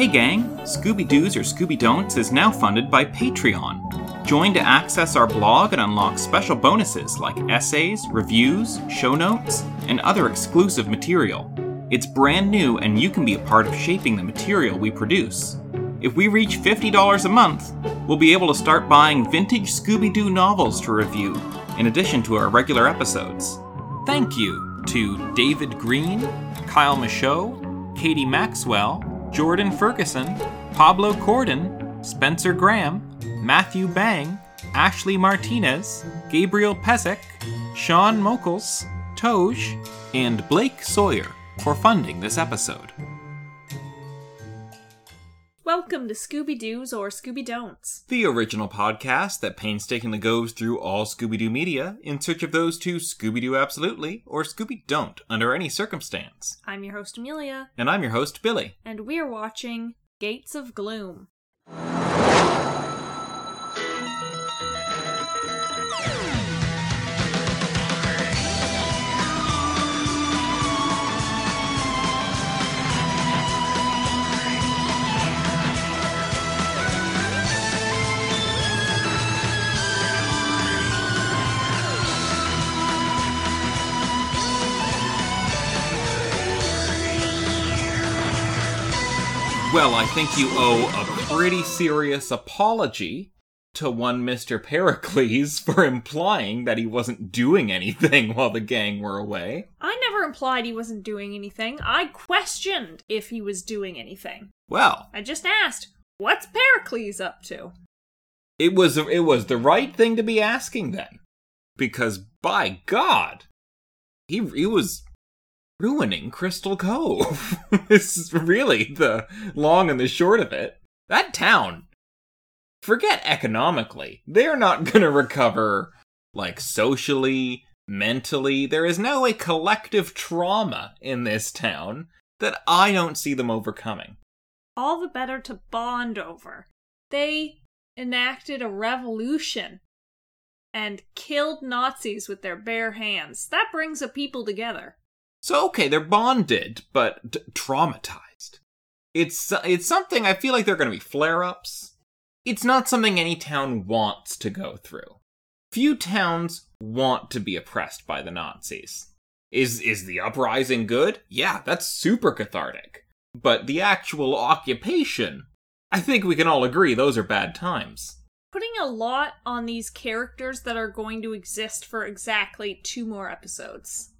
Hey gang, Scooby Doo's or Scooby Don'ts is now funded by Patreon. Join to access our blog and unlock special bonuses like essays, reviews, show notes, and other exclusive material. It's brand new and you can be a part of shaping the material we produce. If we reach $50 a month, we'll be able to start buying vintage Scooby Doo novels to review, in addition to our regular episodes. Thank you to David Green, Kyle Michaud, Katie Maxwell, Jordan Ferguson, Pablo Corden, Spencer Graham, Matthew Bang, Ashley Martinez, Gabriel Pesek, Sean Mokles, Toj, and Blake Sawyer for funding this episode. Welcome to Scooby Doo's or Scooby Don'ts. The original podcast that painstakingly goes through all Scooby Doo media in search of those two Scooby Doo absolutely or Scooby Don't under any circumstance. I'm your host, Amelia, And I'm your host, Billy. and we're watching Gates of Gloom. Well, I think you owe a pretty serious apology to one Mr. Pericles for implying that he wasn't doing anything while the gang were away. I never implied he wasn't doing anything. I questioned if he was doing anything. Well, I just asked, what's Pericles up to? it was it was the right thing to be asking then. Because by God, he he was ruining Crystal Cove. this is really the long and the short of it. That town, forget economically, they're not going to recover like socially, mentally. There is now a collective trauma in this town that I don't see them overcoming. All the better to bond over. They enacted a revolution and killed Nazis with their bare hands. That brings a people together. So okay, they're bonded, but d- traumatized. It's it's something I feel like they're going to be flare-ups. It's not something any town wants to go through. Few towns want to be oppressed by the Nazis. Is is the uprising good? Yeah, that's super cathartic. But the actual occupation, I think we can all agree those are bad times. Putting a lot on these characters that are going to exist for exactly two more episodes.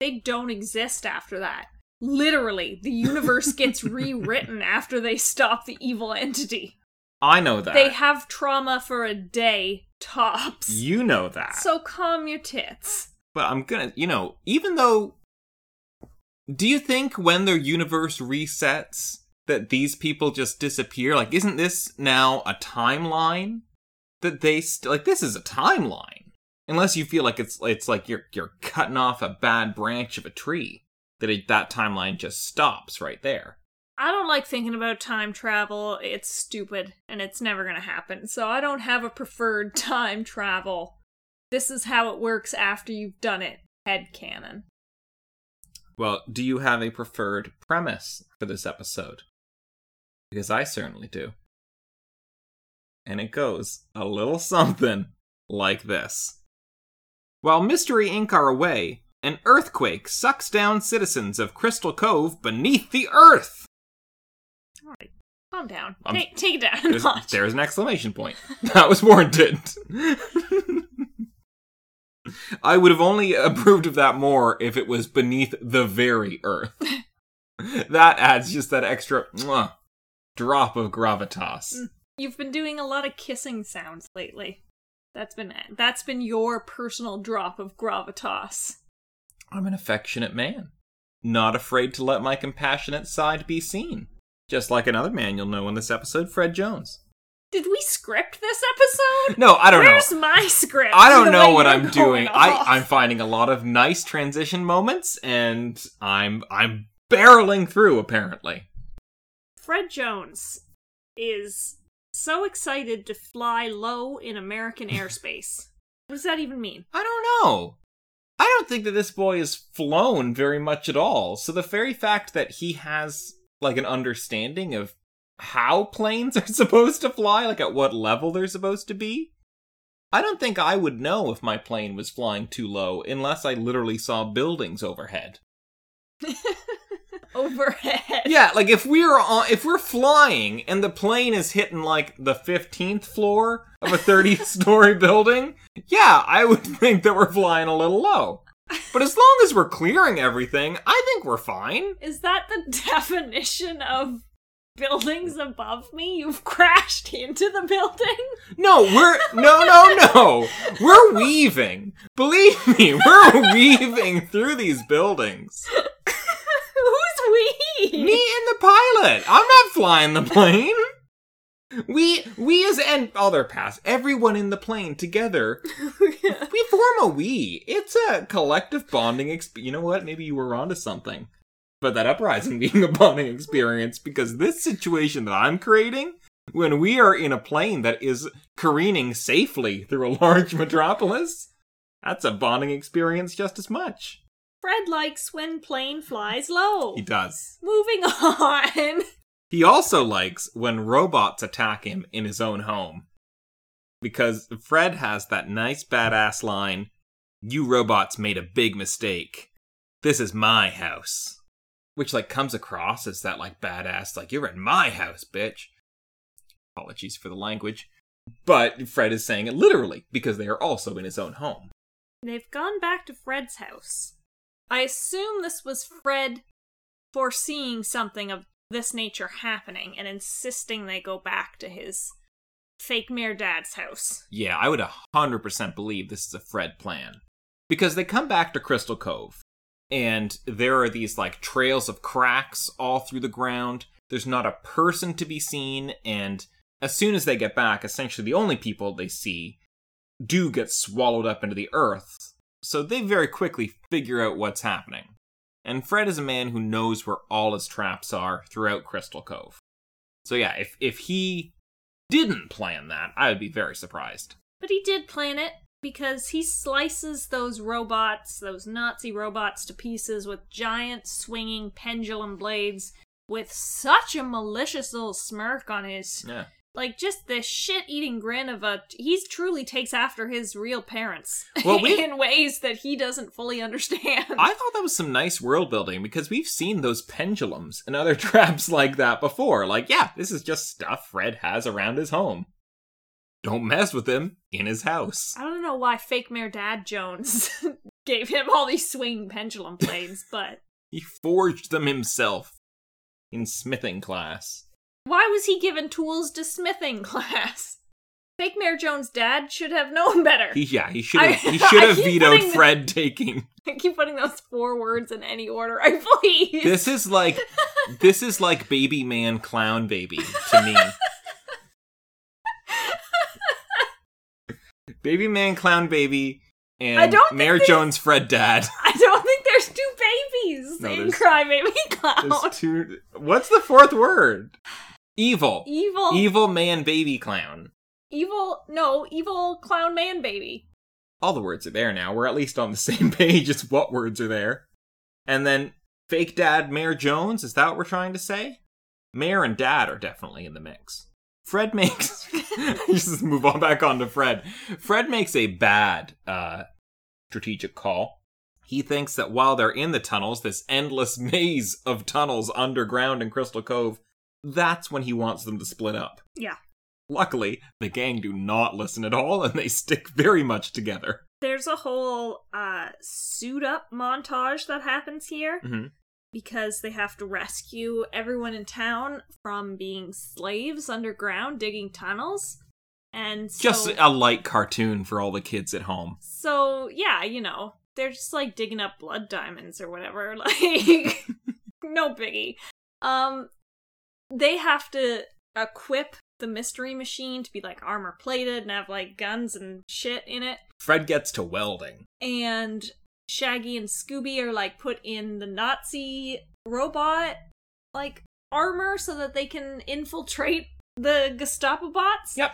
They don't exist after that. Literally, the universe gets rewritten after they stop the evil entity. I know that. They have trauma for a day, tops. you know that. So calm your tits. But I'm gonna, you know, even though. Do you think when their universe resets that these people just disappear? Like, isn't this now a timeline that they st- like? This is a timeline, unless you feel like it's it's like you're you're cutting off a bad branch of a tree. That it, that timeline just stops right there. I don't like thinking about time travel. It's stupid and it's never gonna happen. So I don't have a preferred time travel. This is how it works after you've done it. Head canon. Well, do you have a preferred premise for this episode? Because I certainly do. And it goes a little something like this. While Mystery Inc. are away, an earthquake sucks down citizens of Crystal Cove beneath the earth. Alright. Calm down. I'm- Take, take it down There's, there's an exclamation point. That was warranted. I would have only approved of that more if it was beneath the very earth. that adds just that extra mwah, drop of gravitas. Mm. You've been doing a lot of kissing sounds lately. That's been that's been your personal drop of gravitas. I'm an affectionate man, not afraid to let my compassionate side be seen. Just like another man you'll know in this episode, Fred Jones. Did we script this episode? No, I don't know. Where's my script? I don't know what I'm doing. I. I'm finding a lot of nice transition moments, and I'm I'm barreling through. Apparently, Fred Jones is so excited to fly low in American airspace. What does that even mean? I don't know. I don't think that this boy has flown very much at all. So the very fact that he has like an understanding of how planes are supposed to fly, like at what level they're supposed to be. I don't think I would know if my plane was flying too low unless I literally saw buildings overhead. Overhead. Yeah, like if we're on, if we're flying and the plane is hitting like the 15th floor of a 30 story building, yeah, I would think that we're flying a little low. But as long as we're clearing everything, I think we're fine. Is that the definition of buildings above me? You've crashed into the building? No, we're no, no, no. We're weaving. Believe me, we're weaving through these buildings. Me and the pilot. I'm not flying the plane. We we as and other pass everyone in the plane together. We form a we. It's a collective bonding experience. You know what? Maybe you were onto something. But that uprising being a bonding experience because this situation that I'm creating, when we are in a plane that is careening safely through a large metropolis, that's a bonding experience just as much. Fred likes when plane flies low. He does. Moving on. He also likes when robots attack him in his own home. Because Fred has that nice badass line You robots made a big mistake. This is my house. Which, like, comes across as that, like, badass, like, you're in my house, bitch. Apologies for the language. But Fred is saying it literally because they are also in his own home. They've gone back to Fred's house. I assume this was Fred foreseeing something of this nature happening and insisting they go back to his fake mayor dad's house. Yeah, I would 100% believe this is a Fred plan. Because they come back to Crystal Cove, and there are these, like, trails of cracks all through the ground. There's not a person to be seen, and as soon as they get back, essentially the only people they see do get swallowed up into the earth. So they very quickly figure out what's happening. And Fred is a man who knows where all his traps are throughout Crystal Cove. So yeah, if if he didn't plan that, I would be very surprised. But he did plan it because he slices those robots, those Nazi robots, to pieces with giant swinging pendulum blades with such a malicious little smirk on his Yeah. Like just this shit eating grin of a he truly takes after his real parents Well, we- in ways that he doesn't fully understand. I thought that was some nice world building because we've seen those pendulums and other traps like that before. Like, yeah, this is just stuff Fred has around his home. Don't mess with him in his house. I don't know why fake Mayor Dad Jones gave him all these swinging pendulum blades, but He forged them himself in smithing class. Why was he given tools to smithing class? Fake Mayor Jones' dad should have known better. He, yeah, he should have. He should have vetoed putting the- Fred taking. I keep putting those four words in any order I please. This is like, this is like baby man clown baby to me. baby man clown baby and I don't Mayor Jones Fred dad. I don't think there's two babies No, in Cry Baby Clown. Two. What's the fourth word? Evil. Evil, Evil man baby clown. evil, no, evil clown man baby. All the words are there now. We're at least on the same page as what words are there. And then fake dad Mayor Jones, is that what we're trying to say? Mayor and dad are definitely in the mix. Fred makes just move on back on to Fred. Fred makes a bad uh strategic call. He thinks that while they're in the tunnels, this endless maze of tunnels underground in Crystal Cove, that's when he wants them to split up. Yeah. Luckily, the gang do not listen at all and they stick very much together. There's a whole uh suit up montage that happens here Mhm. because they have to rescue everyone in town from being slaves underground digging tunnels. And so, Just a light cartoon for all the kids at home. so yeah, you know, they're just like digging up blood diamonds or whatever. Like no biggie. Um they have to equip the mystery machine to be like armor plated and have like guns and shit in it. Fred gets to welding. and Shaggy and Scooby are like put in the Nazi robot like armor so that they can infiltrate the Gestapo bots. Yep.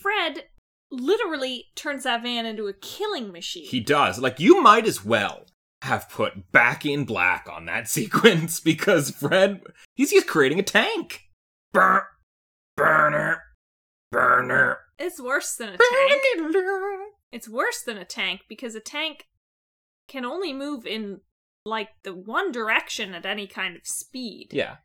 Fred literally turns that van into a killing machine. He does. Like, you might as well have put back in black on that sequence because Fred, he's just creating a tank. Burn, burner, burner. It's worse than a tank. It's worse than a tank because a tank can only move in like the one direction at any kind of speed. Yeah.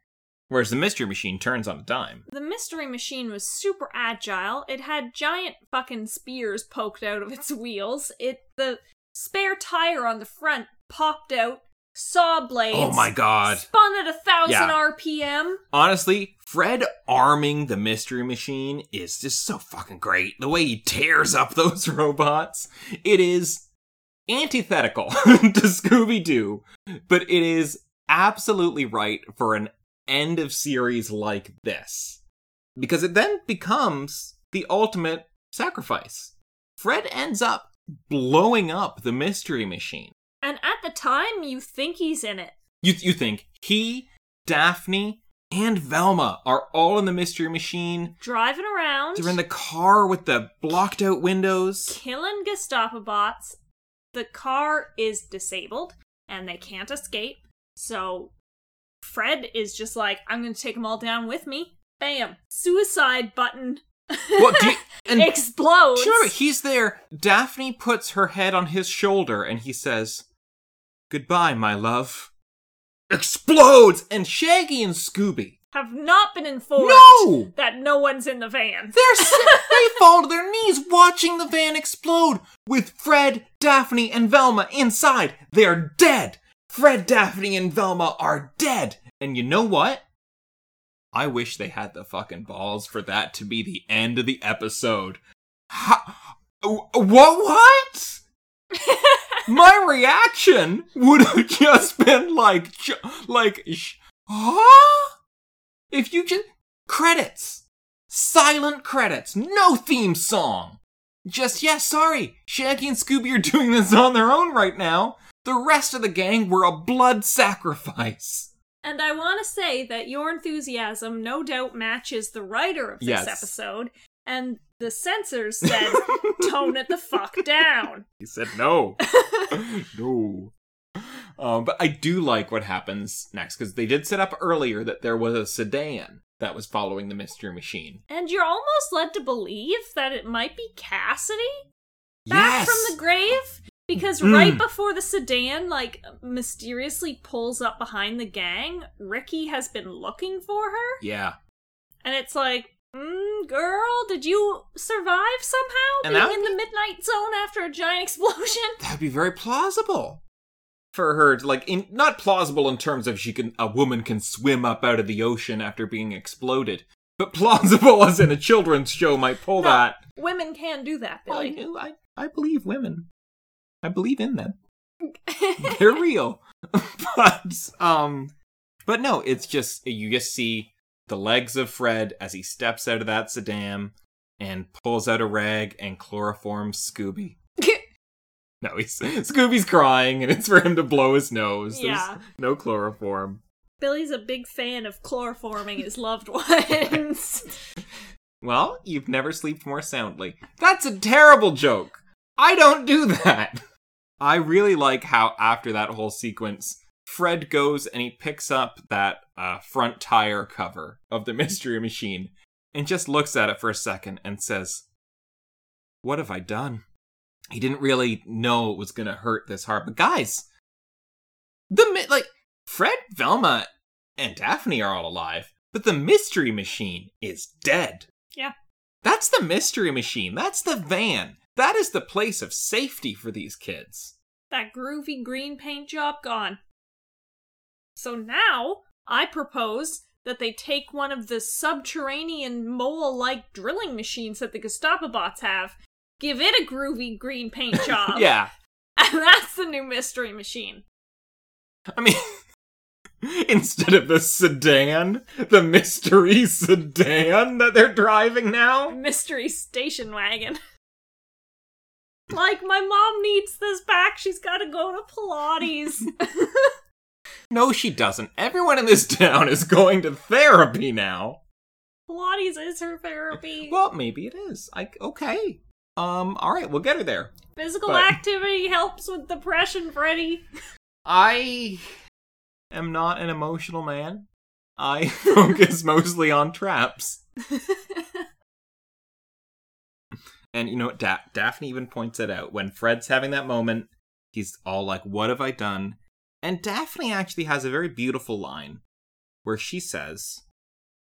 Whereas the mystery machine turns on a dime. The mystery machine was super agile. It had giant fucking spears poked out of its wheels. It the spare tire on the front popped out. Saw blades. Oh my god. Spun at a thousand Yeah. RPM. Honestly, Fred arming the mystery machine is just so fucking great. The way he tears up those robots, it is antithetical to Scooby Doo, but it is absolutely right for an end of series like this. Because it then becomes the ultimate sacrifice. Fred ends up blowing up the mystery machine. And at the time, you think he's in it. You you think he, Daphne, and Velma are all in the mystery machine? Driving around, They're in the car with the blocked out windows. killing Gestapo bots. The car is disabled and they can't escape. So Fred is just like, I'm going to take them all down with me. Bam. Suicide button What do you, and explodes. sure, he's there. Daphne puts her head on his shoulder and he says, "Goodbye, my love." Explodes and Shaggy and Scooby. Have not been informed No! that no one's in the van. They're si- they fall to their knees watching the van explode with Fred, Daphne, and Velma inside. They're dead. Fred, Daphne, and Velma are dead. And you know what? I wish they had the fucking balls for that to be the end of the episode. Ha- what? What? My reaction would have just been like, like, huh? If you just credits, silent credits, no theme song. Just yeah, sorry, Shaggy and Scooby are doing this on their own right now. The rest of the gang were a blood sacrifice. And I want to say that your enthusiasm no doubt matches the writer of this Yes. episode. And the censors said, tone it the fuck down. He said no, no. Um, but I do like what happens next because they did set up earlier that there was a sedan that was following the mystery machine. And you're almost led to believe that it might be Cassidy back yes, from the grave because Mm. right before the sedan like mysteriously pulls up behind the gang, Ricky has been looking for her, yeah. and it's like, mm, "Girl, did you survive somehow And being in would the midnight zone after a giant explosion?" That'd be very plausible for her. To, like, in not plausible in terms of she can a woman can swim up out of the ocean after being exploded, but plausible as in a children's show might pull No, that. Women can do that, Well, I Billy. I I believe women. I believe in them. They're real. but um, but no, it's just you just see the legs of Fred as he steps out of that sedan and pulls out a rag and chloroforms Scooby. No, he's Scooby's crying, and it's for him to blow his nose. There's Yeah. no chloroform. Billy's a big fan of chloroforming his loved ones. Well, you've never slept more soundly. That's a terrible joke. I don't do that. I really like how after that whole sequence, Fred goes and he picks up that uh, front tire cover of the mystery machine and just looks at it for a second and says, "What have I done?" He didn't really know it was gonna hurt this hard, but guys, the mi- like Fred, Velma, and Daphne are all alive, but the mystery machine is dead. Yeah. That's the mystery machine. That's the van. That is the place of safety for these kids. that groovy green paint job gone. So now I propose that they take one of the subterranean mole like drilling machines that the Gestapo bots have, give it a groovy green paint job. yeah. And that's the new mystery machine. I mean, instead of the sedan, the mystery sedan that they're driving now. Mystery station wagon. like, my mom needs this back. She's got to go to Pilates. No, she doesn't. Everyone in this town is going to therapy now. Pilates is her therapy. Well, maybe it is. I okay. Um. All right, we'll get her there. Physical but- activity helps with depression, Freddy. I am not an emotional man. I focus mostly on traps. And you know what? Da- Daphne even points it out. When Fred's having that moment, he's all like, What have I done? And Daphne actually has a very beautiful line where she says,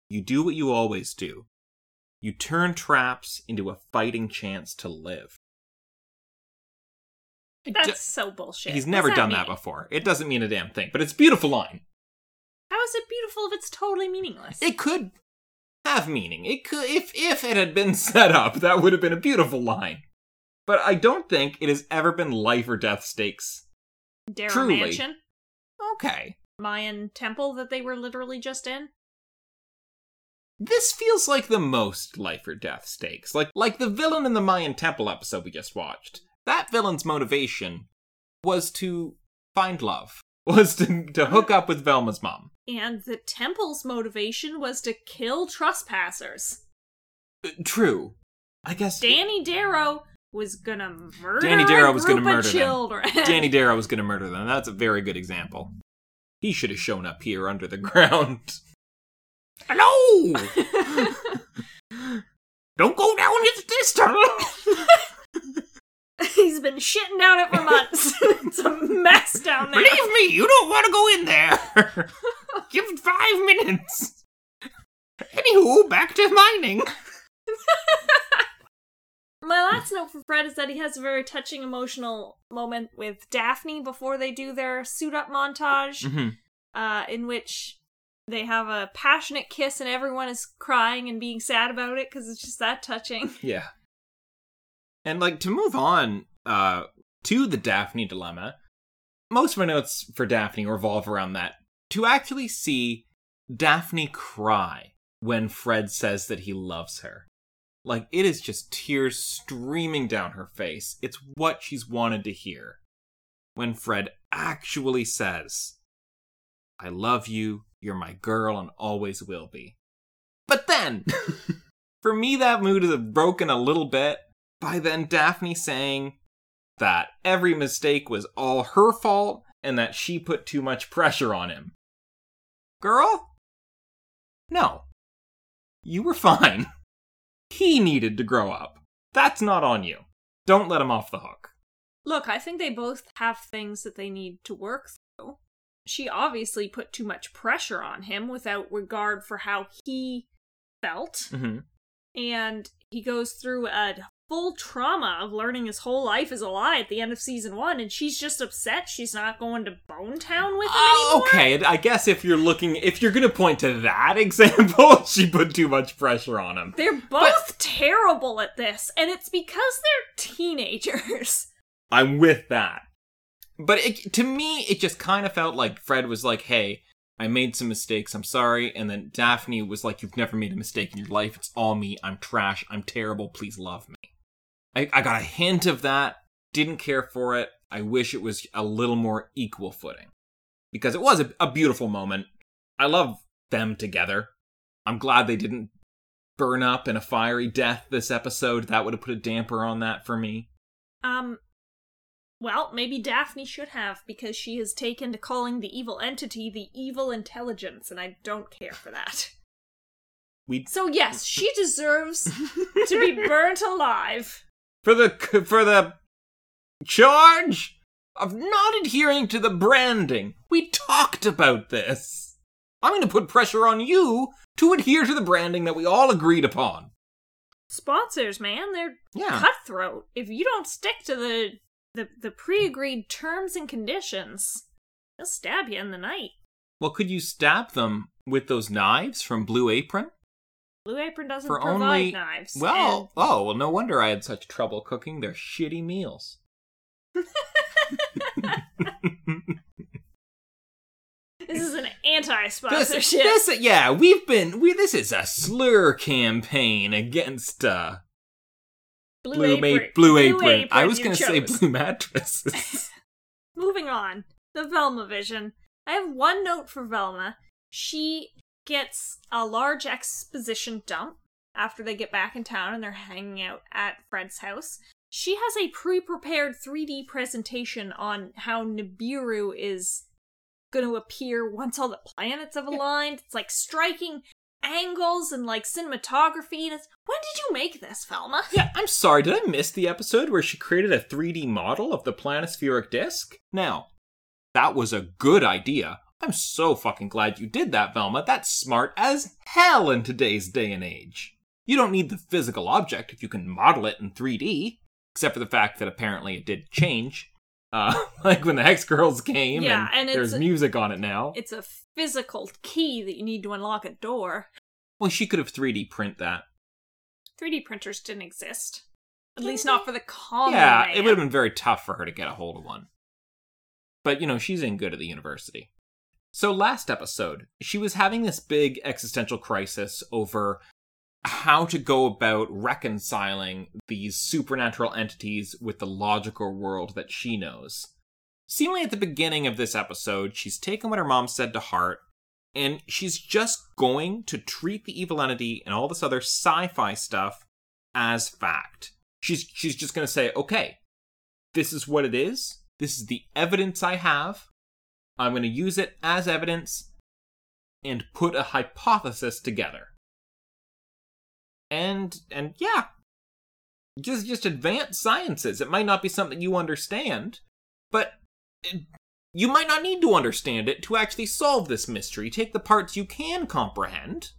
You do what you always do. You turn traps into a fighting chance to live. That's ju- so bullshit. He's never done that before. It doesn't mean a damn thing, but it's a beautiful line. How is it beautiful if it's totally meaningless? It could have meaning. It could if if it had been set up, that would have been a beautiful line. But I don't think it has ever been life or death stakes. Darrow truly. Mansion, Okay. Mayan temple that they were literally just in. This feels like the most life or death stakes. Like like the villain in the Mayan temple episode we just watched. That villain's motivation was to find love. Was to, to hook up with Velma's mom. And the temple's motivation was to kill trespassers. Uh, True. I guess Danny Darrow was gonna murder Danny Darrow was gonna murder them. Danny Darrow was to murder them. That's a very good example. He should have shown up here under the ground. Hello! Don't go down into this tunnel! He's been shitting down it for months. it's a mess down there. Believe me, you don't want to go in there. Give it five minutes. Anywho, back to mining. My last note for Fred is that he has a very touching emotional moment with Daphne before they do their suit up montage, Mm-hmm. uh, in which they have a passionate kiss and everyone is crying and being sad about it because it's just that touching. Yeah. And like to move on uh to the Daphne dilemma, most of my notes for Daphne revolve around that. To actually see Daphne cry when Fred says that he loves her. Like it is just tears streaming down her face. It's what she's wanted to hear. When Fred actually says, I love you, you're my girl, and always will be. But then, for me, that mood is broken a little bit by then Daphne saying that every mistake was all her fault and that she put too much pressure on him. Girl? No. You were fine. He needed to grow up. That's not on you. Don't let him off the hook. Look, I think they both have things that they need to work through. She obviously put too much pressure on him without regard for how he felt. Mm-hmm. and he goes through a full trauma of learning his whole life is a lie at the end of season one, and she's just upset she's not going to Bone Town with him Oh, anymore. okay, I guess if you're looking, if you're gonna point to that example, she put too much pressure on him. They're both terrible at this, and it's because they're teenagers. I'm with that. But it, to me, it just kind of felt like Fred was like, hey, I made some mistakes, I'm sorry. And then Daphne was like, you've never made a mistake in your life. It's all me. I'm trash. I'm terrible. Please love me. I, I got a hint of that. Didn't care for it. I wish it was a little more equal footing. Because it was a, a beautiful moment. I love them together. I'm glad they didn't burn up in a fiery death this episode. That would have put a damper on that for me. Um, well, maybe Daphne should have, because she has taken to calling the evil entity the evil intelligence, and I don't care for that. We So, yes, she deserves to be burnt alive. For the for the charge of not adhering to the branding. We talked about this. I'm going to put pressure on you to adhere to the branding that we all agreed upon. Sponsors, man, they're Yeah. cutthroat. If you don't stick to the the, the pre-agreed terms and conditions, they'll stab you in the night. Well, could you stab them with those knives from Blue Apron? Blue Apron doesn't For provide only knives. Well, oh, well, no wonder I had such trouble cooking their shitty meals. this is an anti-sponsorship. this, yeah, we've been. We this is a slur campaign against uh, Blue, Blue, Apron. ma- Blue Apron. I was going to say. Blue Mattresses. Moving on, the Velma vision. I have one note for Velma. She gets a large exposition dump after they get back in town and they're hanging out at Fred's house. She has a pre prepared 3D presentation on how Nibiru is going to appear once all the planets have aligned. It's like striking angles and like cinematography. When did you make this, Velma? Yeah, I'm sorry, did I miss the episode where she created a 3D model of the planispheric disk? Now, that was a good idea. I'm so fucking glad you did that, Velma. That's smart as hell in today's day and age. You don't need the physical object if you can model it in 3D, except for the fact that apparently it did change. Uh, like when the Hex Girls came, Yeah, and, and there's a- music on it now. It's a physical key that you need to unlock a door. Well, she could have 3D print that. 3D printers didn't exist. At least not for the common yeah, man. it would have been very tough for her to get a hold of one. But, you know, she's in good at the university. So, last episode, she was having this big existential crisis over how to go about reconciling these supernatural entities with the logical world that she knows. Seemingly at the beginning of this episode, she's taken what her mom said to heart, and she's just going to treat the evil entity and all this other sci-fi stuff as fact. She's she's just going to say, "Okay, this is what it is. This is the evidence I have. I'm going to use it as evidence and put a hypothesis together." And and yeah, just just advanced sciences. It might not be something you understand, but it- you might not need to understand it to actually solve this mystery. Take the parts you can comprehend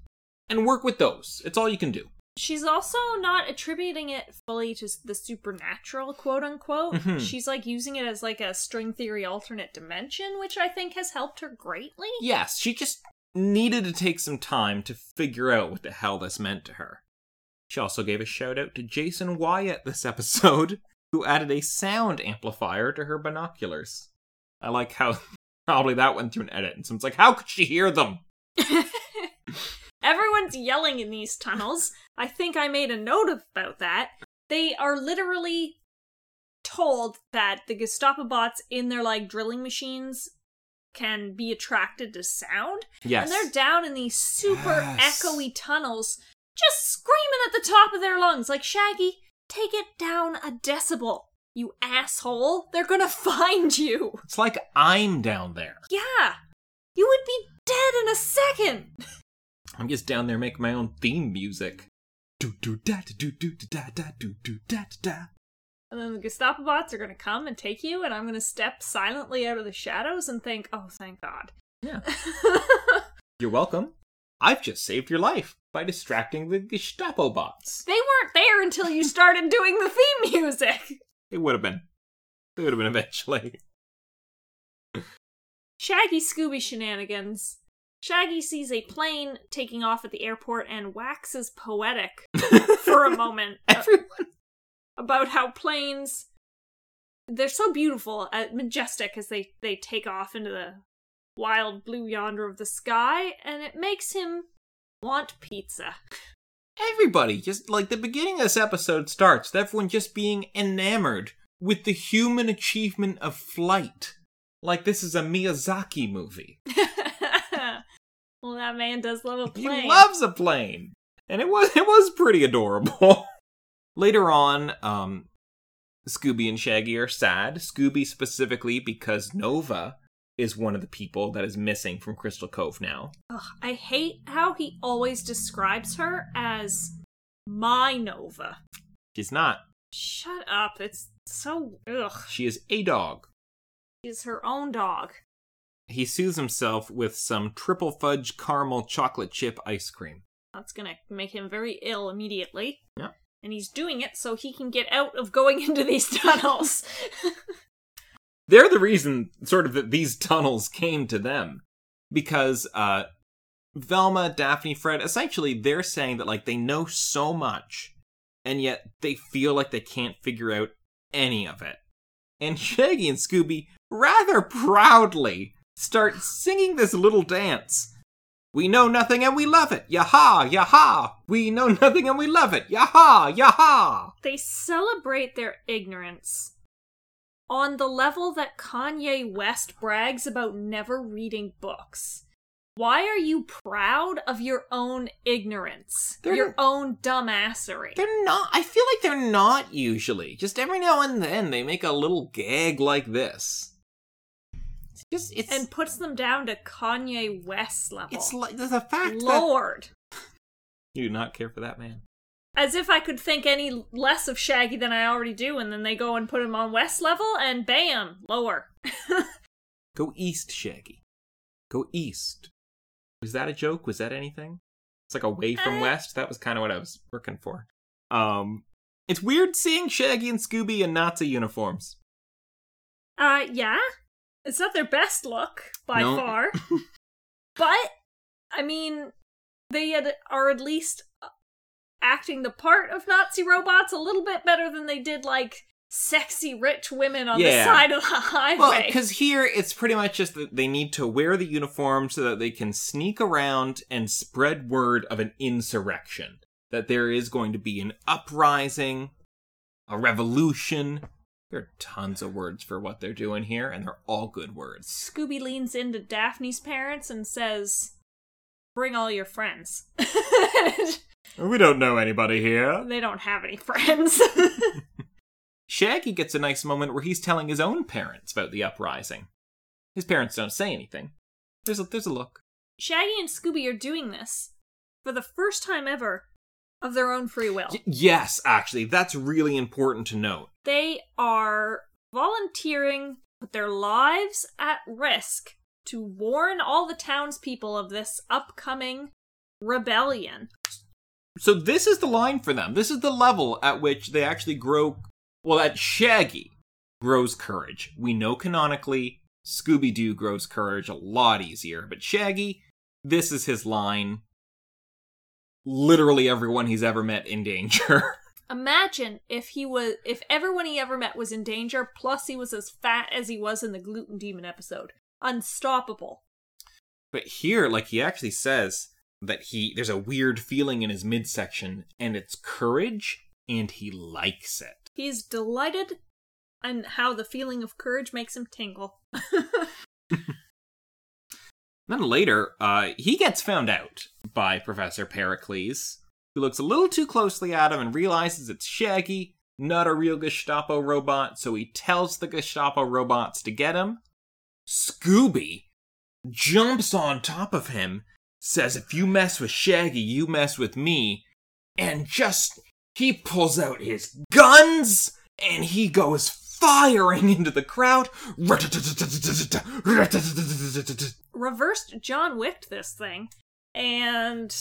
and work with those. It's all you can do. She's also not attributing it fully to the supernatural, quote unquote. Mhm. She's like using it as like a string theory alternate dimension, which I think has helped her greatly. Yes, she just needed to take some time to figure out what the hell this meant to her. She also gave a shout out to Jason Wyatt this episode, who added a sound amplifier to her binoculars. I like how probably that went through an edit, and someone's like, How could she hear them? Everyone's yelling in these tunnels. I think I made a note about that. They are literally told that the Gestapo bots in their like drilling machines can be attracted to sound. Yes. And they're down in these super Yes. echoey tunnels, just screaming at the top of their lungs, like, Shaggy, take it down a decibel, you asshole. They're gonna find you. It's like I'm down there. Yeah. You would be dead in a second. I'm just down there making my own theme music. Do do da do do da da do do da da. And then the Gestapo bots are gonna come and take you, and I'm gonna step silently out of the shadows and think, oh, thank God. Yeah. You're welcome. I've just saved your life by distracting the Gestapo bots. they weren't there until you started doing the theme music. It would have been. It would have been eventually. Shaggy Scooby shenanigans. Shaggy sees a plane taking off at the airport and waxes poetic for a moment Everyone. about how planes they're so beautiful, uh, majestic as they they take off into the wild blue yonder of the sky, and it makes him want pizza. Everybody, just like the beginning of this episode starts, with everyone just being enamored with the human achievement of flight. Like this is a Miyazaki movie. well, that man does love a plane. He loves a plane, and it was it was pretty adorable. Later on, um, Scooby and Shaggy are sad. Scooby specifically because Nova is one of the people that is missing from Crystal Cove now. Ugh, I hate how he always describes her as my Nova. She's not. Shut up. It's so ugh. She is a dog. She's her own dog. He soothes himself with some triple fudge caramel chocolate chip ice cream. That's gonna make him very ill immediately. Yeah. And he's doing it so he can get out of going into these tunnels. They're the reason, sort of, that these tunnels came to them. Because, uh, Velma, Daphne, Fred, essentially, they're saying that, like, they know so much, and yet they feel like they can't figure out any of it. And Shaggy and Scooby, rather proudly, start singing this little dance. We know nothing and we love it. Yaha, yaha. We know nothing and we love it. Yaha, yaha. they celebrate their ignorance on the level that Kanye West brags about never reading books. Why are you proud of your own ignorance? They're- your own dumbassery. They're not. I feel like they're not usually. Just every now and then they make a little gag like this. Just it's and puts them down to Kanye West level. it's like the fact that Lord. you do not care for that man. As if I could think any less of Shaggy than I already do, and then they go and put him on West level, and bam, lower. Go east, Shaggy. Go east. Was that a joke? Was that anything? It's like away from Uh. west. That was kind of what I was working for. Um, it's weird seeing Shaggy and Scooby in Nazi uniforms. Uh, yeah. It's not their best look by No. far. but, I mean, they had, are at least uh, acting the part of Nazi robots a little bit better than they did, like, sexy rich women on Yeah. the side of the highway. Well, because here it's pretty much just that they need to wear the uniform so that they can sneak around and spread word of an insurrection. That there is going to be an uprising, a revolution. There are tons of words for what they're doing here, and they're all good words. Scooby leans into Daphne's parents and says, Bring all your friends. We don't know anybody here. they don't have any friends. Shaggy gets a nice moment where he's telling his own parents about the uprising. His parents don't say anything. There's a, there's a look. Shaggy and Scooby are doing this for the first time ever of their own free will. Y- yes, actually, that's really important to note. They are volunteering with their lives at risk to warn all the townspeople of this upcoming rebellion. So this is the line for them. This is the level at which they actually grow. Well, at Shaggy grows courage. We know canonically Scooby Doo grows courage a lot easier, but Shaggy, this is his line. Literally everyone he's ever met in danger. Imagine if he was if everyone he ever met was in danger, plus he was as fat as he was in the gluten demon episode. Unstoppable. But here, like he actually says that he there's a weird feeling in his midsection, and it's courage, and he likes it. He's delighted and how the feeling of courage makes him tingle. Then later, uh, he gets found out by Professor Pericles, who looks a little too closely at him and realizes it's Shaggy, not a real Gestapo robot, so he tells the Gestapo robots to get him. Scooby jumps on top of him, says, If you mess with Shaggy, you mess with me, and just he pulls out his guns and he goes firing into the crowd. Reversed John Wick this thing, and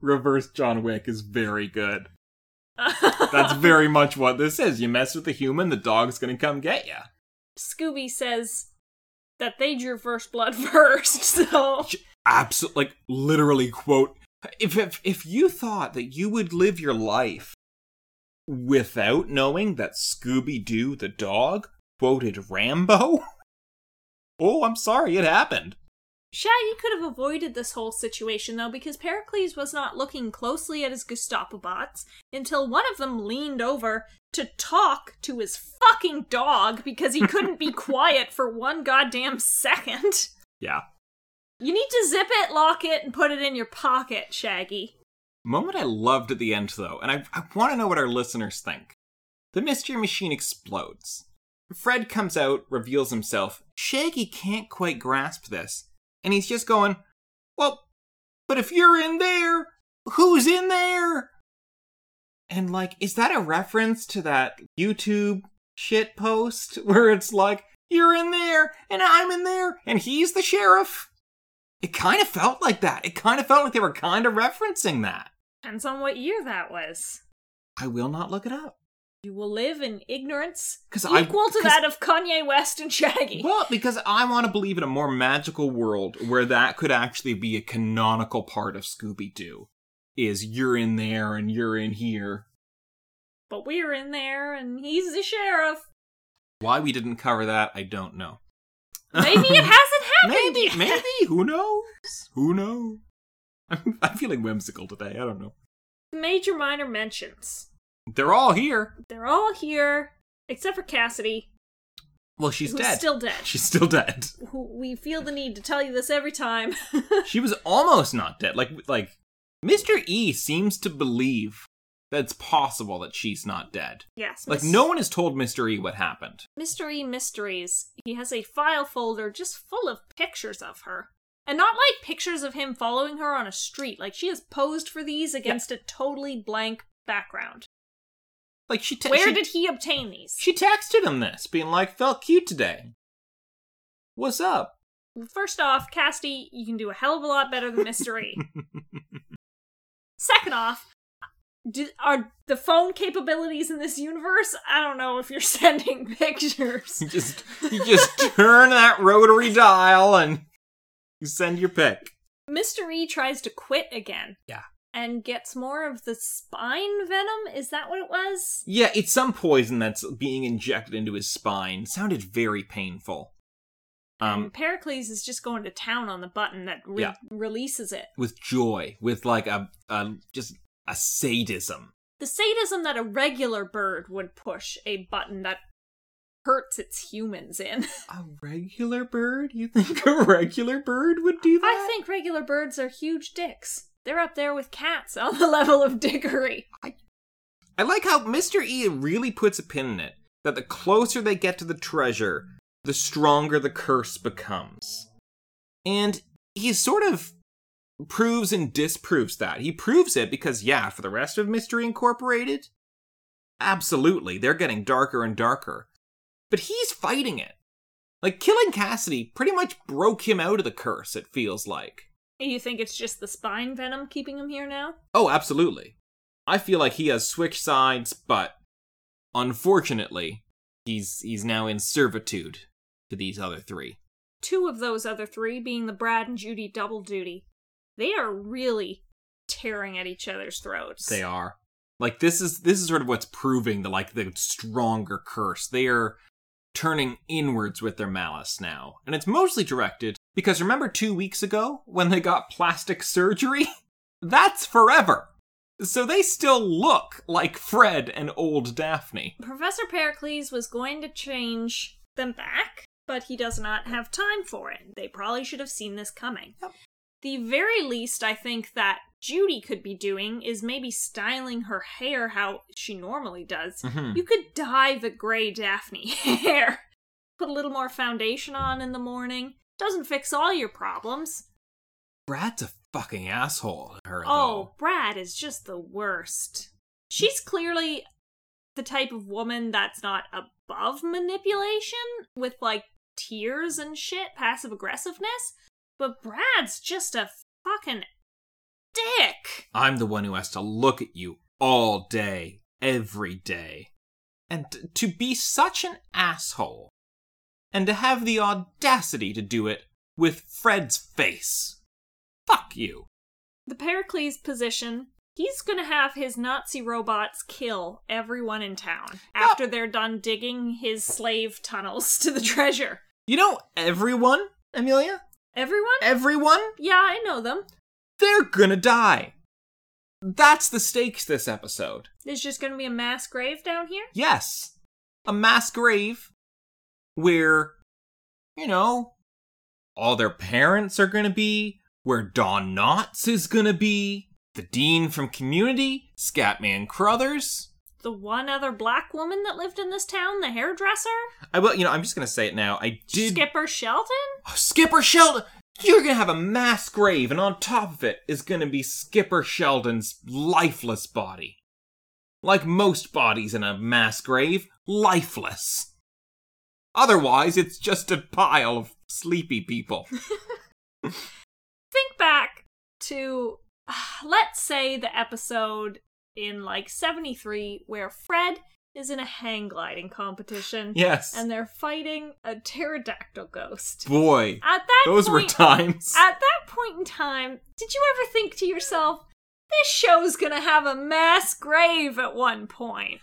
Reverse John Wick is very good. That's very much what this is. You mess with the human, the dog's gonna come get you. Scooby says that they drew first blood first, so Absolutely, like literally quote. If, if if you thought that you would live your life without knowing that Scooby Doo the dog quoted Rambo, oh, I'm sorry, it happened. Shaggy could have avoided this whole situation though because Pericles was not looking closely at his Gestapo bots until one of them leaned over to talk to his fucking dog because he couldn't be quiet for one goddamn second. Yeah. You need to zip it, lock it, and put it in your pocket, Shaggy. Moment I loved at the end, though, and I, I want to know what our listeners think. The mystery machine explodes. Fred comes out, reveals himself. Shaggy can't quite grasp this, and he's just going, Well, but if you're in there, who's in there? And, like, is that a reference to that YouTube shit post where it's like, You're in there, and I'm in there, and he's the sheriff? It kind of felt like that. It kind of felt like they were kind of referencing that. Depends on what year that was. I will not look it up. You will live in ignorance 'Cause I- equal to that of Kanye West and Shaggy. Well, because I want to believe in a more magical world where that could actually be a canonical part of Scooby Doo. Is you're in there and you're in here. But we're in there, and he's the sheriff. Why we didn't cover that, I don't know. Maybe it hasn't happened maybe, maybe. Who knows? Who knows? I'm, I'm feeling whimsical today. I don't know. Major minor mentions. They're all here. They're all here, except for Cassidy, Well, she's dead. still dead. She's still dead. We feel the need to tell you this every time. She was almost not dead. Like like Mr. E seems to believe that it's possible that she's not dead. Yes. Like, Miss- no one has told Mr. E what happened. Mystery Mysteries. He has a file folder just full of pictures of her. And not like pictures of him following her on a street. Like she has posed for these against a totally blank background. Like, she, te- Where she, did he obtain these? she texted him this, being like, felt cute today. What's up? First off, Cassidy, you can do a hell of a lot better than Mystery. Second off, do, are the phone capabilities in this universe? I don't know if you're sending pictures. You just you just turn that rotary dial and send your pick. Mr. E tries to quit again. Yeah. And gets more of the spine venom? Is that what it was? Yeah, it's some poison that's being injected into his spine. Sounded very painful. Um, and Pericles is just going to town on the button that re- Yeah. releases it. with joy, with like a, a just a sadism. The sadism that a regular bird would push a button that hurts its humans in. A regular bird? You think a regular bird would do that? I think regular birds are huge dicks. They're up there with cats on the level of dickery. I like how Mr. E really puts a pin in it that the closer they get to the treasure, the stronger the curse becomes. And he sort of proves and disproves that. He proves it because, yeah, for the rest of Mystery Incorporated, absolutely, they're getting darker and darker. But he's fighting it. Like, killing Cassidy pretty much broke him out of the curse, it feels like. You think it's just the spine venom keeping him here now? Oh, absolutely. I feel like he has switched sides, but unfortunately, he's he's now in servitude to these other three. Two of those other three being the Brad and Judy double duty. They are really tearing at each other's throats. They are. Like this is this is sort of what's proving the like the stronger curse. They are turning inwards with their malice now. And it's mostly directed because remember 2 weeks ago when they got plastic surgery? That's forever. So they still look like Fred and old Daphne. Professor Pericles was going to change them back, but he does not have time for it. They probably should have seen this coming. Yep. The very least I think that Judy could be doing is maybe styling her hair how she normally does. Mhm. You could dye the gray Daphne hair. Put a little more foundation on in the morning. Doesn't fix all your problems. Brad's a fucking asshole her, Oh, Brad is just the worst. She's clearly the type of woman that's not above manipulation with like tears and shit, passive aggressiveness, but Brad's just a fucking dick. I'm the one who has to look at you all day, every day. And to be such an asshole. And to have the audacity to do it with Fred's face. Fuck you. The Pericles position, he's gonna have his Nazi robots kill everyone in town after they're done digging his slave tunnels to the treasure. You know, everyone, Amelia? Everyone? Everyone? Yeah, I know them. They're gonna die. That's the stakes this episode. There's just gonna be a mass grave down here? Yes. A mass grave where, you know, all their parents are to be, where Don Knotts is to be, the dean from Community, Scatman Crothers. The one other black woman that lived in this town, the hairdresser? I will, you know, I'm just going to say it now. I did. Skipper Shelton? Oh, Skipper Sheldon! You're going to have a mass grave, and on top of it is going to be Skipper Sheldon's lifeless body. Like most bodies in a mass grave, lifeless. Otherwise, it's just a pile of sleepy people. Think back to, uh, let's say, the episode in like 73 where Fred is in a hang gliding competition yes. and they're fighting a pterodactyl ghost. Boy, At that those were times. At that point in time, did you ever think to yourself, this show's gonna have a mass grave at one point?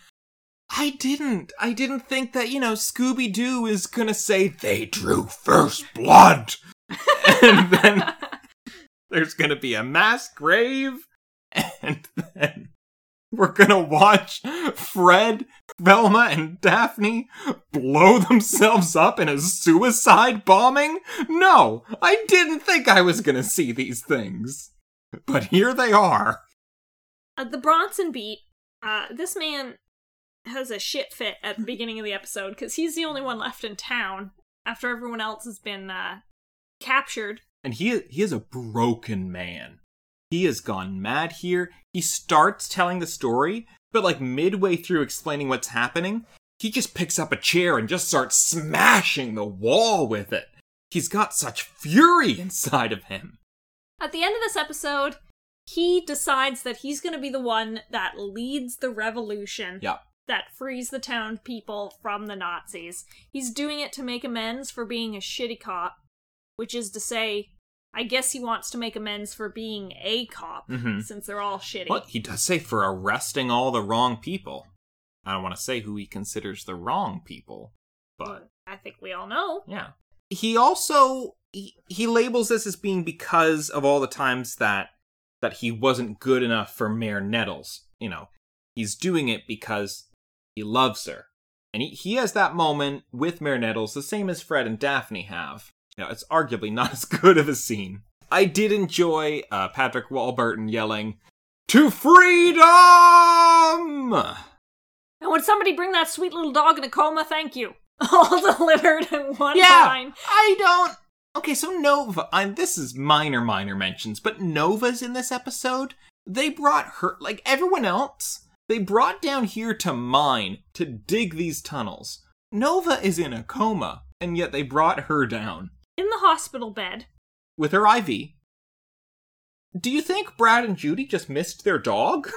I didn't. I didn't think that, you know, Scooby Doo is gonna say, they drew first blood. and then there's gonna be a mass grave. And then we're gonna watch Fred, Velma, and Daphne blow themselves up in a suicide bombing? No, I didn't think I was gonna see these things. But here they are. At the Bronson beat, Uh, this man has a shit fit at the beginning of the episode because he's the only one left in town after everyone else has been uh, captured. And he he is a broken man. He has gone mad here. He starts telling the story, but like midway through explaining what's happening, he just picks up a chair and just starts smashing the wall with it. He's got such fury inside of him. At the end of this episode, he decides that he's going to be the one that leads the revolution Yeah. that frees the town people from the Nazis. He's doing it to make amends for being a shitty cop, which is to say, I guess he wants to make amends for being a cop Mhm. since they're all shitty. Well, he does say for arresting all the wrong people. I don't want to say who he considers the wrong people, but But I think we all know. yeah. He also he, he labels this as being because of all the times that that he wasn't good enough for Mayor Nettles. You know, he's doing it because he loves her. And he, he has that moment with Mayor Nettles, the same as Fred and Daphne have. You know, it's arguably not as good of a scene. I did enjoy uh, Patrick Warburton yelling, To freedom! And would somebody bring that sweet little dog in a coma? Thank you. All delivered in one Yeah, line. I don't. Okay, so Nova. I, this is minor, minor mentions, but Nova's in this episode. They brought her, like everyone else, they brought down here to mine to dig these tunnels. Nova is in a coma, and yet they brought her down In the hospital bed. with her IV. Do you think Brad and Judy just missed their dog?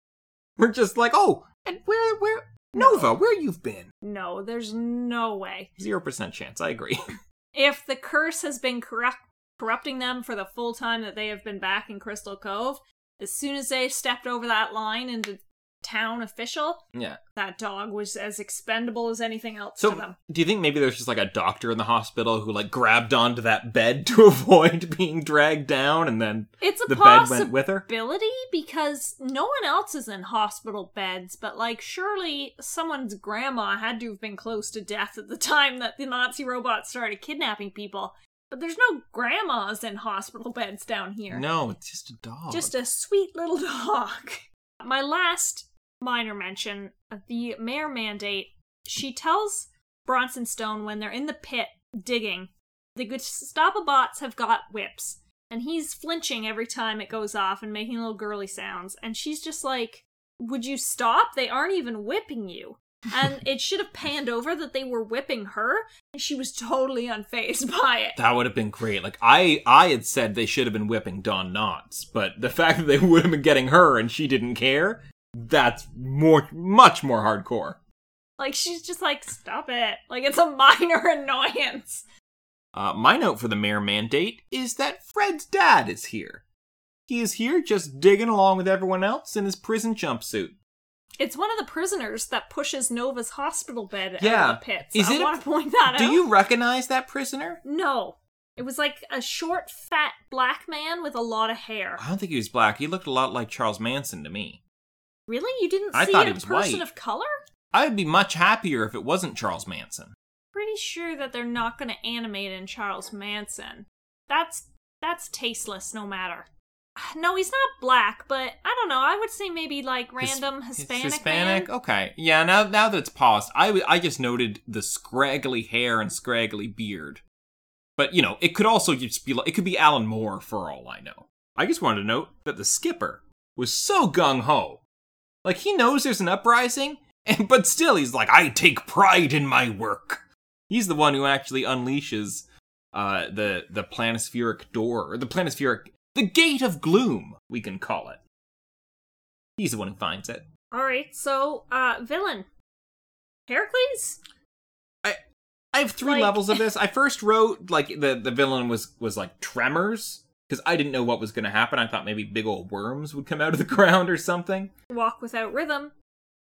We're just like, oh, and where, where, Nova, where you've been? No, there's no way. Zero percent chance. I agree. If the curse has been corrupt, corrupting them for the full time that they have been back in Crystal Cove, as soon as they stepped over that line into town official, yeah. that dog was as expendable as anything else So, to them. do you think maybe there's just like a doctor in the hospital who like grabbed onto that bed to avoid being dragged down, and then It's a the bed went with her? because no one else is in hospital beds, but like surely someone's grandma had to have been close to death at the time that the Nazi robots started kidnapping people. But there's no grandmas in hospital beds down here. No, it's just a dog. Just a sweet little dog. My last minor mention of the mayor mandate. She tells Bronson Stone when they're in the pit digging, the Gestapo bots have got whips, and he's flinching every time it goes off and making little girly sounds. And she's just like, Would you stop? They aren't even whipping you. And it should have panned over that they were whipping her, and she was totally unfazed by it. that would have been great. Like I, I had said they should have been whipping Don Knotts, but the fact that they would have been getting her and she didn't care, that's more, much more hardcore. Like, she's just like, Stop it. Like, it's a minor annoyance. Uh, my note for the mayor mandate is that Fred's dad is here. He is here just digging along with everyone else in his prison jumpsuit. It's one of the prisoners that pushes Nova's hospital bed Yeah. out of the pits. Is I want to point that Do out. Do you recognize that prisoner? No. It was like a short, fat black man with a lot of hair. I don't think he was black. He looked a lot like Charles Manson to me. Really? You didn't I see thought a he was person white. of color? I would be much happier if it wasn't Charles Manson. Pretty sure that they're not going to animate in Charles Manson. That's that's tasteless no matter. No, he's not black, but I don't know. I would say maybe like random His- Hispanic. Hispanic? man. Okay. Yeah, now now that it's paused, I, w- I just noted the scraggly hair and scraggly beard. But, you know, it could also just be like, it could be Alan Moore for all I know. I just wanted to note that the skipper was so gung ho. Like, he knows there's an uprising, and but still he's like, I take pride in my work. He's the one who actually unleashes uh, the, the planispheric door, or the planispheric, the gate of gloom, we can call it. He's the one who finds it. All right, so uh villain. Heracles? I I have three Like- levels of this. I first wrote like the the villain was was like tremors because I didn't know what was going to happen. I thought maybe big old worms would come out of the ground or something. Walk without rhythm.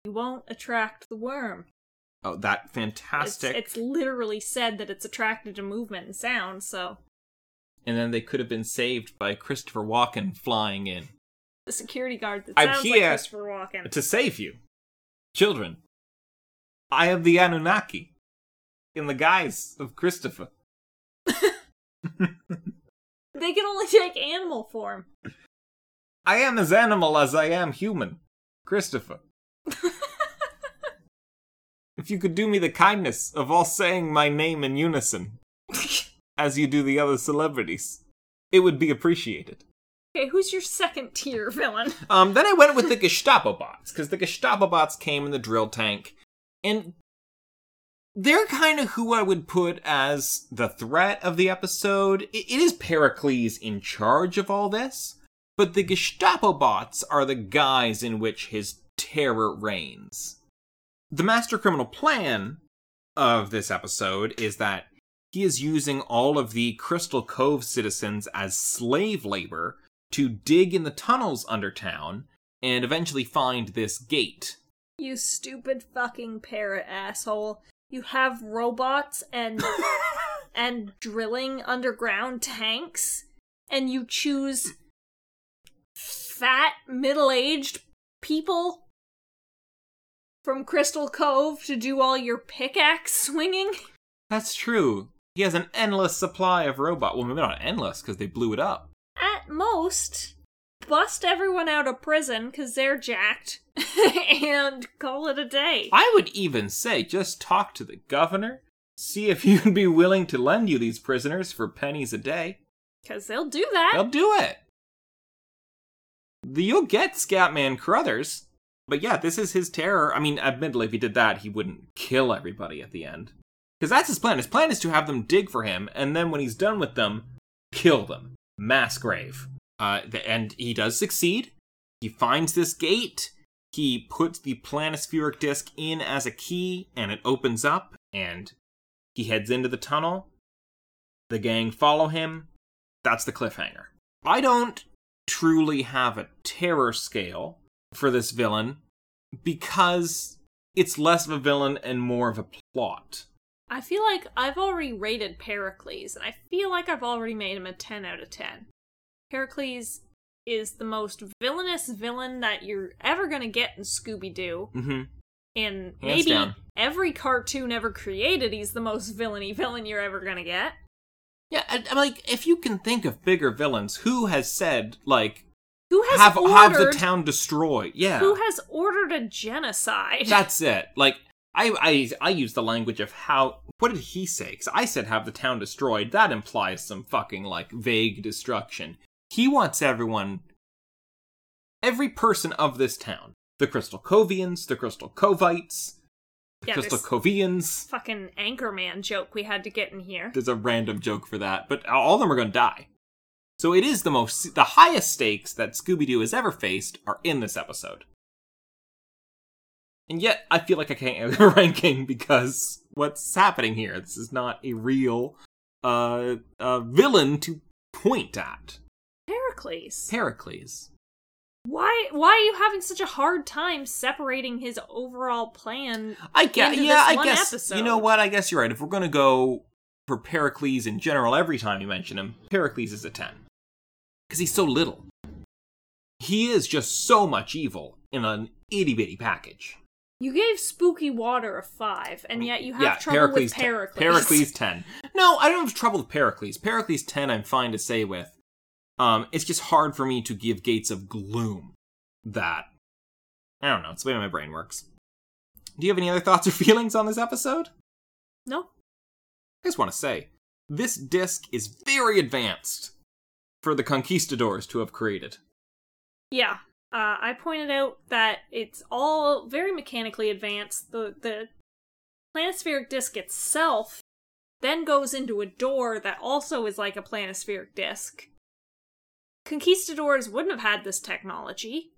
You won't attract the worm. Oh, that fantastic! it's literally said that it's attracted to movement and sound, so and then they could have been saved by Christopher Walken flying in the security guard that I'm sounds like Christopher Walken. to save you, children. I am the Anunnaki in the guise of Christopher. They can only take animal form. I am as animal as I am human, Christopher. if you could do me the kindness of all saying my name in unison, as you do the other celebrities, it would be appreciated. Okay, who's your second tier villain? Um, then I went with the Gestapo bots because the Gestapo bots came in the drill tank, and they're kind of who I would put as the threat of the episode. It, is Pericles in charge of all this, but the Gestapo bots are the guise in which his terror reigns. The master criminal plan of this episode is that he is using all of the Crystal Cove citizens as slave labor to dig in the tunnels under town and eventually find this gate. You stupid fucking parrot asshole. You have robots and and drilling underground tanks and you choose fat middle-aged people from Crystal Cove to do all your pickaxe swinging? That's true. He has an endless supply of robot. Well, maybe not endless because they blew it up. At most, bust everyone out of prison because they're jacked and call it a day. I would even say just talk to the governor, see if he'd be willing to lend you these prisoners for pennies a day. Because they'll do that. They'll do it. The- You'll get Scatman Crothers. But yeah, this is his terror. I mean, admittedly, if he did that, he wouldn't kill everybody at the end. Because that's his plan. His plan is to have them dig for him, and then when he's done with them, kill them. Mass grave. Uh, the, and he does succeed. He finds this gate. He puts the planispheric disc in as a key, and it opens up, and he heads into the tunnel. The gang follow him. That's the cliffhanger. I don't truly have a terror scale for this villain because it's less of a villain and more of a plot. I feel like I've already rated Pericles, and I feel like I've already made him a 10 out of 10. Pericles is the most villainous villain that you're ever gonna get in Scooby Doo. Mm-hmm. And maybe down. every cartoon ever created, he's the most villainy villain you're ever gonna get. Yeah, I, I'm like, if you can think of bigger villains, who has said like Who has have ordered, have the town destroyed? Yeah, Who has ordered a genocide? that's it. Like I I I use the language of how. What did he say? Because I said have the town destroyed. That implies some fucking like vague destruction. He wants everyone, every person of this town, the Crystal Covians, the Crystal Covites, the Yeah, Crystal Covians. Fucking Anchorman joke we had to get in here. There's a random joke for that, but all of them are going to die. So it is the most, the highest stakes that Scooby Doo has ever faced are in this episode. And yet, I feel like I can't give a ranking because what's happening here? This is not a real uh, uh, villain to point at. Pericles. Pericles. Why why are you having such a hard time separating his overall plan? I guess, yeah, I guess. episode. You know what? I guess you're right. If we're gonna go for Pericles in general, every time you mention him, Pericles is a ten because he's so little. He is just so much evil in an itty bitty package. You gave Spooky Water a five, and yet you have yeah, trouble Pericles. with 10. Pericles. Pericles ten. No, I don't have trouble with Pericles. Pericles ten, I'm fine to say with. Um, it's just hard for me to give Gates of Gloom that. I don't know. It's the way my brain works. Do you have any other thoughts or feelings on this episode? No, I just want to say, this disc is very advanced for the conquistadors to have created. Yeah. Uh, I pointed out that it's all very mechanically advanced. The the planispheric disc itself then goes into a door that also is like a planispheric disc. Conquistadors wouldn't have had this technology.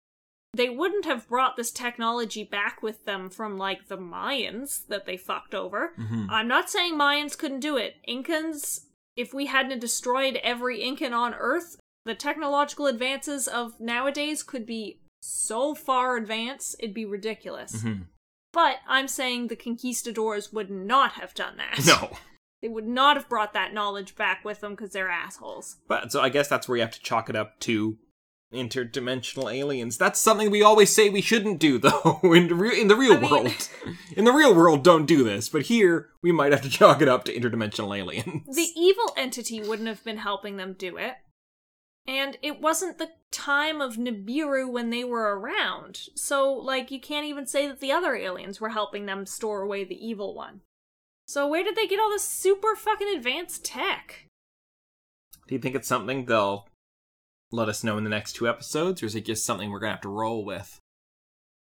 They wouldn't have brought this technology back with them from like the Mayans that they fucked over. Mm-hmm. I'm not saying Mayans couldn't do it. Incans, if we hadn't destroyed every Incan on Earth, the technological advances of nowadays could be so far advanced, it'd be ridiculous. Mm-hmm. But I'm saying the conquistadors would not have done that. No. They would not have brought that knowledge back with them because they're assholes. But so I guess that's where you have to chalk it up to interdimensional aliens. That's something we always say we shouldn't do, though. In re- in the real I mean- world, in the real world, don't do this. But here, we might have to chalk it up to interdimensional aliens. The evil entity wouldn't have been helping them do it. And it wasn't the time of Nibiru when they were around. So, like, you can't even say that the other aliens were helping them store away the evil one. So, where did they get all this super fucking advanced tech? Do you think it's something they'll let us know in the next two episodes, or is it just something we're gonna have to roll with?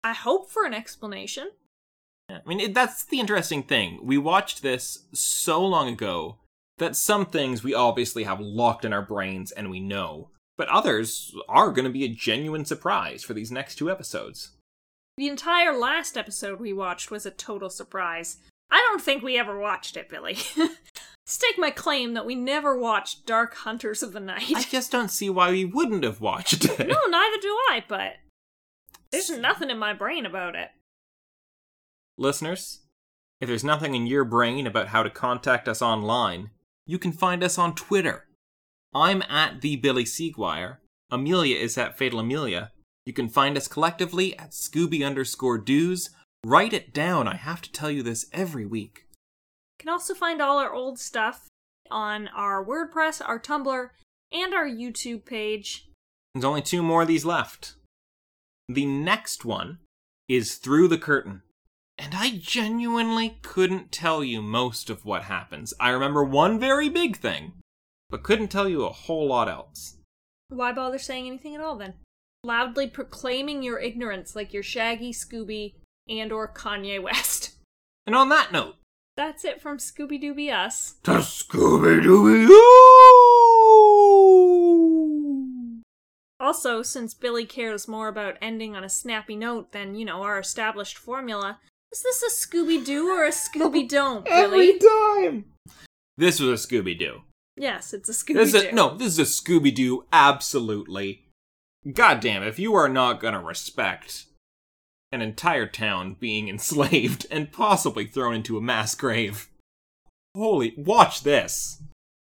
I hope for an explanation. Yeah, I mean, it, that's the interesting thing. We watched this so long ago that some things we obviously have locked in our brains and we know, but others are going to be a genuine surprise for these next two episodes. The entire last episode we watched was a total surprise. I don't think we ever watched it, Billy. Stake my claim that we never watched Dark Hunters of the Night. I just don't see why we wouldn't have watched it. no, neither do I, but there's nothing in my brain about it. Listeners, if there's nothing in your brain about how to contact us online, you can find us on Twitter. I'm at the Billy Seaguire. Amelia is at Fatal Amelia. You can find us collectively at Scooby underscore Doos. Write it down. I have to tell you this every week. You can also find all our old stuff on our WordPress, our Tumblr, and our YouTube page. There's only two more of these left. The next one is Through the Curtain. And I genuinely couldn't tell you most of what happens. I remember one very big thing, but couldn't tell you a whole lot else. Why bother saying anything at all then? Loudly proclaiming your ignorance like you're Shaggy, Scooby, and or Kanye West. And on that note, that's it from Scooby Dooby Us. To Scooby Dooby Also, since Billy cares more about ending on a snappy note than, you know, our established formula, is this a Scooby Doo or a Scooby Don't, Billy? Every time! This was a Scooby Doo. Yes, it's a Scooby Doo. no, this is a Scooby Doo, absolutely. God damn, if you are not gonna respect an entire town being enslaved and possibly thrown into a mass grave. Holy, watch this.